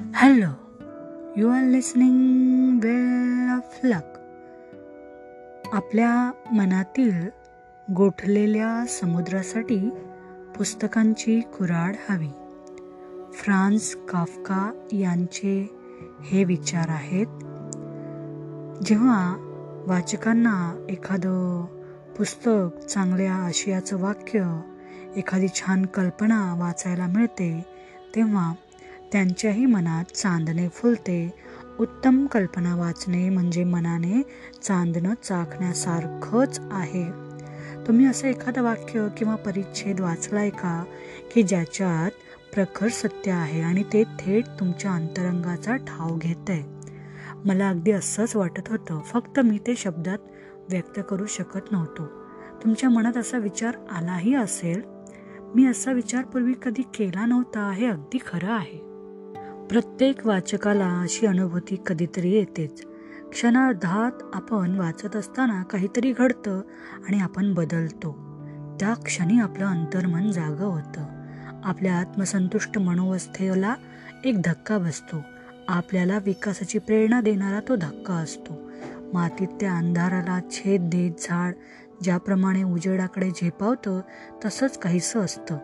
Hello you are listening well of luck आपल्या मनातील गोठलेल्या समुद्रासाठी पुस्तकांची कुराड हवी. फ्रान्स काफका यांचे हे विचार आहेत. जेव्हा वाचकांना एखादं पुस्तक चांगल्या आशयाचं वाक्य एखादी छान कल्पना वाचायला मिळते तेव्हा त्यांच्याही मनात चांदणे फुलते. उत्तम कल्पना वाचणे म्हणजे मनाने चांदणं चाखण्यासारखंच आहे. तुम्ही असं एखादं वाक्य किंवा परिच्छेद वाचलाय का? की ज्याच्यात प्रखर सत्य आहे आणि ते थेट तुमच्या अंतरंगाचा ठाव घेत आहे मला अगदी असंच वाटत होतं. फक्त मी ते शब्दात व्यक्त करू शकत नव्हतो. तुमच्या मनात असा विचार आलाही असेल? मी असा विचार पूर्वी कधी केला नव्हता हे अगदी खरं आहे. प्रत्येक वाचकाला अशी अनुभूती कधीतरी येतेच. क्षणार्धात आपण वाचत असताना काहीतरी घडतं आणि आपण बदलतो. त्या क्षणी आपलं अंतर्मन जागं होतं. आपल्या आत्मसंतुष्ट मनोवस्थेला एक धक्का बसतो. आपल्याला विकासाची प्रेरणा देणारा तो धक्का असतो. मातीत त्या अंधाराला छेद देत झाड ज्याप्रमाणे उजेडाकडे झेपावतं तसंच काहीसं असतं.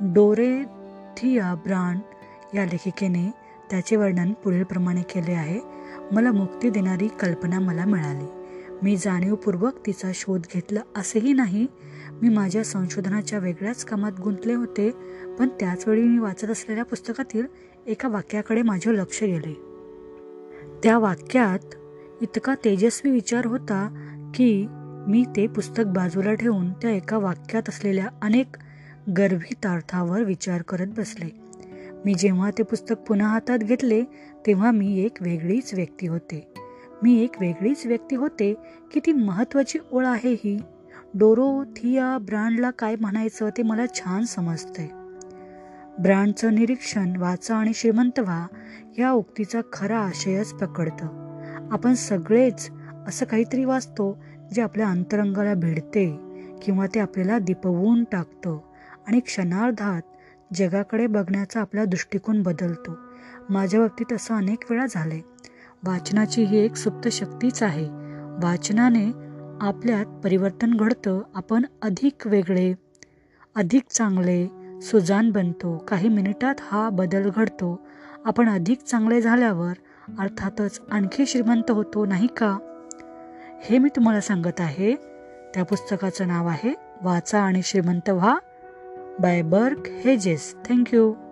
डोरेथिया ब्रांड या लेखिकेने त्याचे वर्णन पुढीलप्रमाणे केले आहे. मला मुक्ती देणारी कल्पना मला मिळाली. मी जाणीवपूर्वक तिचा शोध घेतला असेही नाही. मी माझ्या संशोधनाच्या वेगळ्याच कामात गुंतले होते पण त्याचवेळी मी वाचत असलेल्या पुस्तकातील एका वाक्याकडे माझे लक्ष गेले. त्या वाक्यात इतका तेजस्वी विचार होता की मी ते पुस्तक बाजूला ठेवून त्या एका वाक्यात असलेल्या अनेक गर्भितार्थावर विचार करत बसले. मी जेव्हा ते पुस्तक पुन्हा हातात घेतले तेव्हा मी एक वेगळीच व्यक्ती होते. मी एक वेगळीच व्यक्ती होते किती महत्त्वाची ओळ आहे ही. डोरोथिया ब्रँडला काय म्हणायचं ते मला छान समजतंय ब्रँडचं निरीक्षण वाचा आणि श्रीमंत व्हा या उक्तीचा खरा आशयच पकडतं. आपण सगळेच असं काहीतरी वाचतो जे आपल्या अंतरंगाला भिडते किंवा ते आपल्याला दिपवून टाकतं आणि क्षणार्धात जगाकडे बघण्याचा आपला दृष्टिकोन बदलतो. माझ्या बाबतीत असं अनेक वेळा झाले वाचनाची ही एक सुप्त शक्तीच आहे. वाचनाने आपल्यात परिवर्तन घडतं आपण अधिक वेगळे अधिक चांगले सुजान बनतो. काही मिनिटात हा बदल घडतो. आपण अधिक चांगले झाल्यावर अर्थातच आणखी श्रीमंत होतो नाही का? हे मी तुम्हाला सांगत आहे. त्या पुस्तकाचं नाव आहे वाचा आणि श्रीमंत व्हा. By Burke Hedges. Thank you.